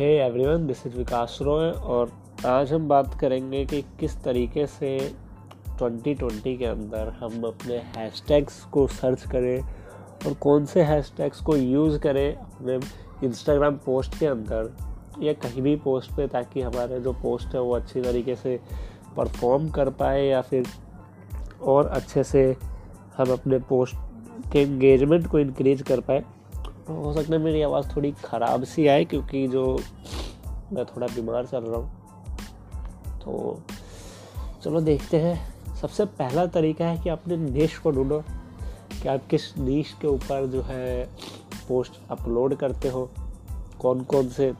Hey everyone this is Vikas Roy और आज हम बात करेंगे कि किस तरीके से 2020 के अंदर हम अपने हैशटैग्स को सर्च करें और कौन से हैशटैग्स को यूज़ करें अपने इंस्टाग्राम पोस्ट के अंदर या कहीं भी पोस्ट पे ताकि हमारे जो पोस्ट है वो अच्छी तरीके से परफॉर्म कर पाए या फिर और अच्छे से हम अपने पोस्ट के इंगेजमेंट को इनक्रीज कर पाए। हो सकता है मेरी आवाज़ थोड़ी ख़राब सी आए क्योंकि जो मैं थोड़ा बीमार चल रहा हूँ। तो चलो देखते हैं। सबसे पहला तरीका है कि अपने निश को ढूंढो कि आप किस नीश के ऊपर जो है पोस्ट अपलोड करते हो। कौन कौन से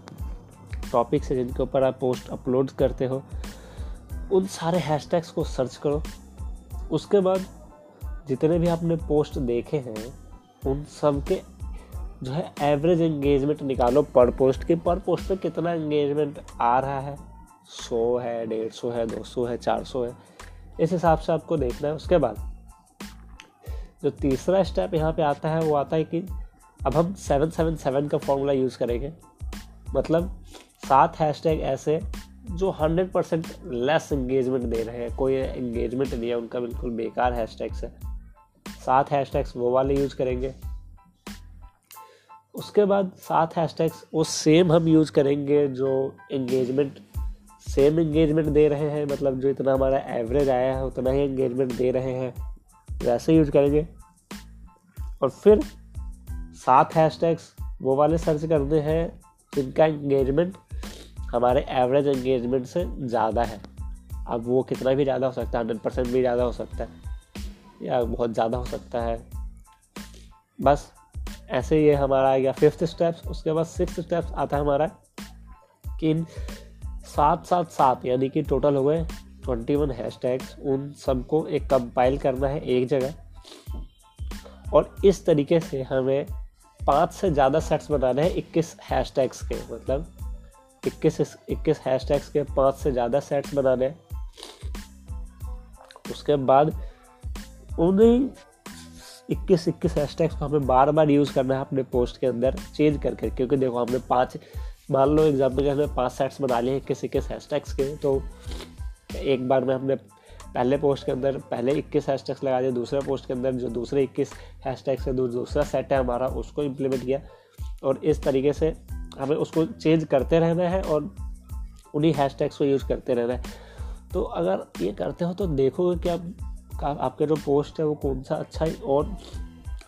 टॉपिक्स हैं जिनके ऊपर आप पोस्ट अपलोड करते हो। उन सारे हैशटैग्स को सर्च करो। उसके बाद जितने भी आपने पोस्ट देखे हैं, उन सब के जो है एवरेज एंगेजमेंट निकालो पर पोस्ट के। पर पोस्ट पे कितना एंगेजमेंट आ रहा है? सौ है, डेढ़ सौ है, दो सौ है, चार सौ है। इस हिसाब से आपको देखना है। उसके बाद जो तीसरा स्टेप यहाँ पे आता है, वो आता है कि अब हम सेवन सेवन सेवन का फॉर्मूला यूज़ करेंगे। मतलब सात हैशटैग ऐसे जो हंड्रेड परसेंट लेस एंगेजमेंट दे रहे हैं। कोई एंगेजमेंट नहीं है उनका, बिल्कुल बेकार हैशटैग्स है। सात हैशटैग्स वो वाले यूज़ करेंगे। उसके बाद सात हैशटैग्स वो सेम हम यूज़ करेंगे जो एंगेजमेंट सेम एंगेजमेंट दे रहे हैं। मतलब जो इतना हमारा एवरेज आया है, उतना ही एंगेजमेंट दे रहे हैं। वैसे यूज़ करेंगे। और फिर सात हैशटैग्स वो वाले सर्च करने हैं जिनका एंगेजमेंट हमारे एवरेज एंगेजमेंट से ज़्यादा है। अब वो कितना भी ज़्यादा हो सकता है हंड्रेड परसेंट भी ज़्यादा हो सकता है या बहुत ज़्यादा हो सकता है। बस ऐसे ये हमारा आ गया फिफ्थ स्टेप्स उसके बाद सिक्स स्टेप्स आता है हमारा कि इन सात सात सात, यानी कि टोटल हो गए ट्वेंटी वन हैश टैग्स उन सबको एक कंपाइल करना है एक जगह। और इस तरीके से हमें पाँच से ज़्यादा सेट्स बनाने हैं इक्कीस हैश टैग्स के मतलब इक्कीस इक्कीस हैश टैग्स के पाँच से ज़्यादा सेट्स बनाने हैं। उसके बाद उन्हीं इक्कीस इक्कीस हैश टैग्स को हमें बार बार यूज़ करना है अपने पोस्ट के अंदर चेंज करके क्योंकि देखो हमने पाँच, मान लो एग्ज़ाम्पल के हमने पाँच सेट्स बना लिए इक्कीस इक्कीस हैश टैग्स के तो एक बार में हमने पहले पोस्ट के अंदर पहले इक्कीस हैश टैग्स लगा दिए, दूसरे पोस्ट के अंदर जो दूसरे इक्कीस हैश टैग्स से दूसरा सेट है हमारा, उसको इम्प्लीमेंट किया। और इस तरीके से हमें उसको चेंज करते रहना है और उन्हीं हैश टैग्स को यूज़ करते रहना है। तो अगर ये करते हो तो देखोगे कि आप आपके जो पोस्ट है वो कौन सा अच्छा है और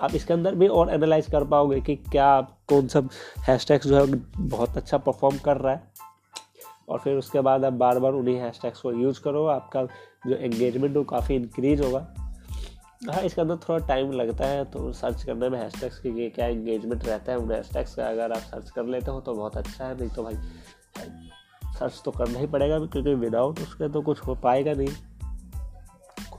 आप इसके अंदर भी और एनालाइज कर पाओगे कि क्या कौन सा हैशटैग्स जो है बहुत अच्छा परफॉर्म कर रहा है। और फिर उसके बाद आप बार बार उन्हीं हैशटैग्स को यूज़ करो, आपका जो एंगेजमेंट वो काफ़ी इंक्रीज होगा। हाँ इसके अंदर थोड़ा टाइम लगता है तो सर्च करने में हैशटैग्स की क्या एंगेजमेंट रहता है, उन हैशटैग्स का अगर आप सर्च कर लेते हो तो बहुत अच्छा है, नहीं तो भाई सर्च तो करना ही पड़ेगा क्योंकि विदाउट उसके तो कुछ हो पाएगा नहीं।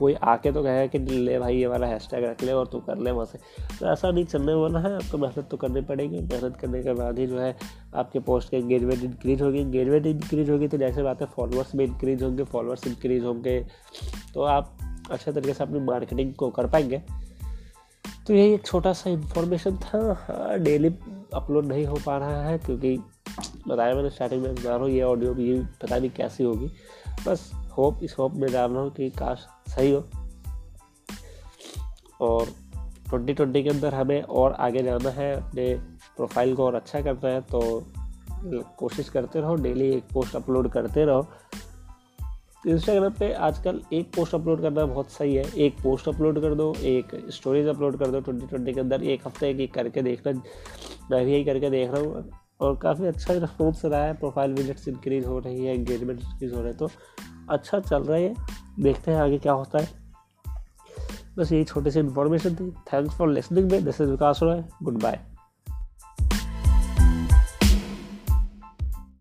कोई आके तो कहेगा कि ले भाई ये वाला हैशटैग रख ले और तू कर ले वहाँ से। तो ऐसा नहीं चलने वाला है आपको मेहनत तो करनी पड़ेगी। मेहनत करने के बाद ही जो है, आपके पोस्ट की एंगेजमेंट इंक्रीज होगी। एंगेजमेंट इंक्रीज होगी तो जैसे बात है फॉलोअर्स भी इंक्रीज होंगे फॉलोअर्स इंक्रीज होंगे। तो आप अच्छे तरीके से अपनी मार्केटिंग को कर पाएँगे। तो यही एक छोटा सा इन्फॉर्मेशन था। हाँ डेली अपलोड नहीं हो पा रहा है क्योंकि बताया मैंने स्टार्टिंग में हूँ ये ऑडियो भी, पता नहीं कैसी होगी। बस होप इस होप में डाल रहा हूँ कि काश सही हो। और 2020 के अंदर हमें और आगे जाना है, अपने प्रोफ़ाइल को और अच्छा करना है तो कोशिश करते रहो डेली एक पोस्ट अपलोड करते रहो। इंस्टाग्राम पे आजकल एक पोस्ट अपलोड करना बहुत सही है। एक पोस्ट अपलोड कर दो, एक स्टोरीज अपलोड कर दो, ट्वेंटी ट्वेंटी के अंदर एक हफ़्ते एक करके देखना। मैं भी यही करके देख रहा हूँ। और काफ़ी अच्छा रिस्पॉन्स रहा है प्रोफ़ाइल विजिट्स इंक्रीज हो रही है एंगेजमेंट इंक्रीज हो रहे हैं तो अच्छा चल रहा है देखते हैं आगे क्या होता है। बस यही छोटी सी इन्फॉर्मेशन थी। थैंक्स फॉर लिसनिंग में this is Vikas Roy good bye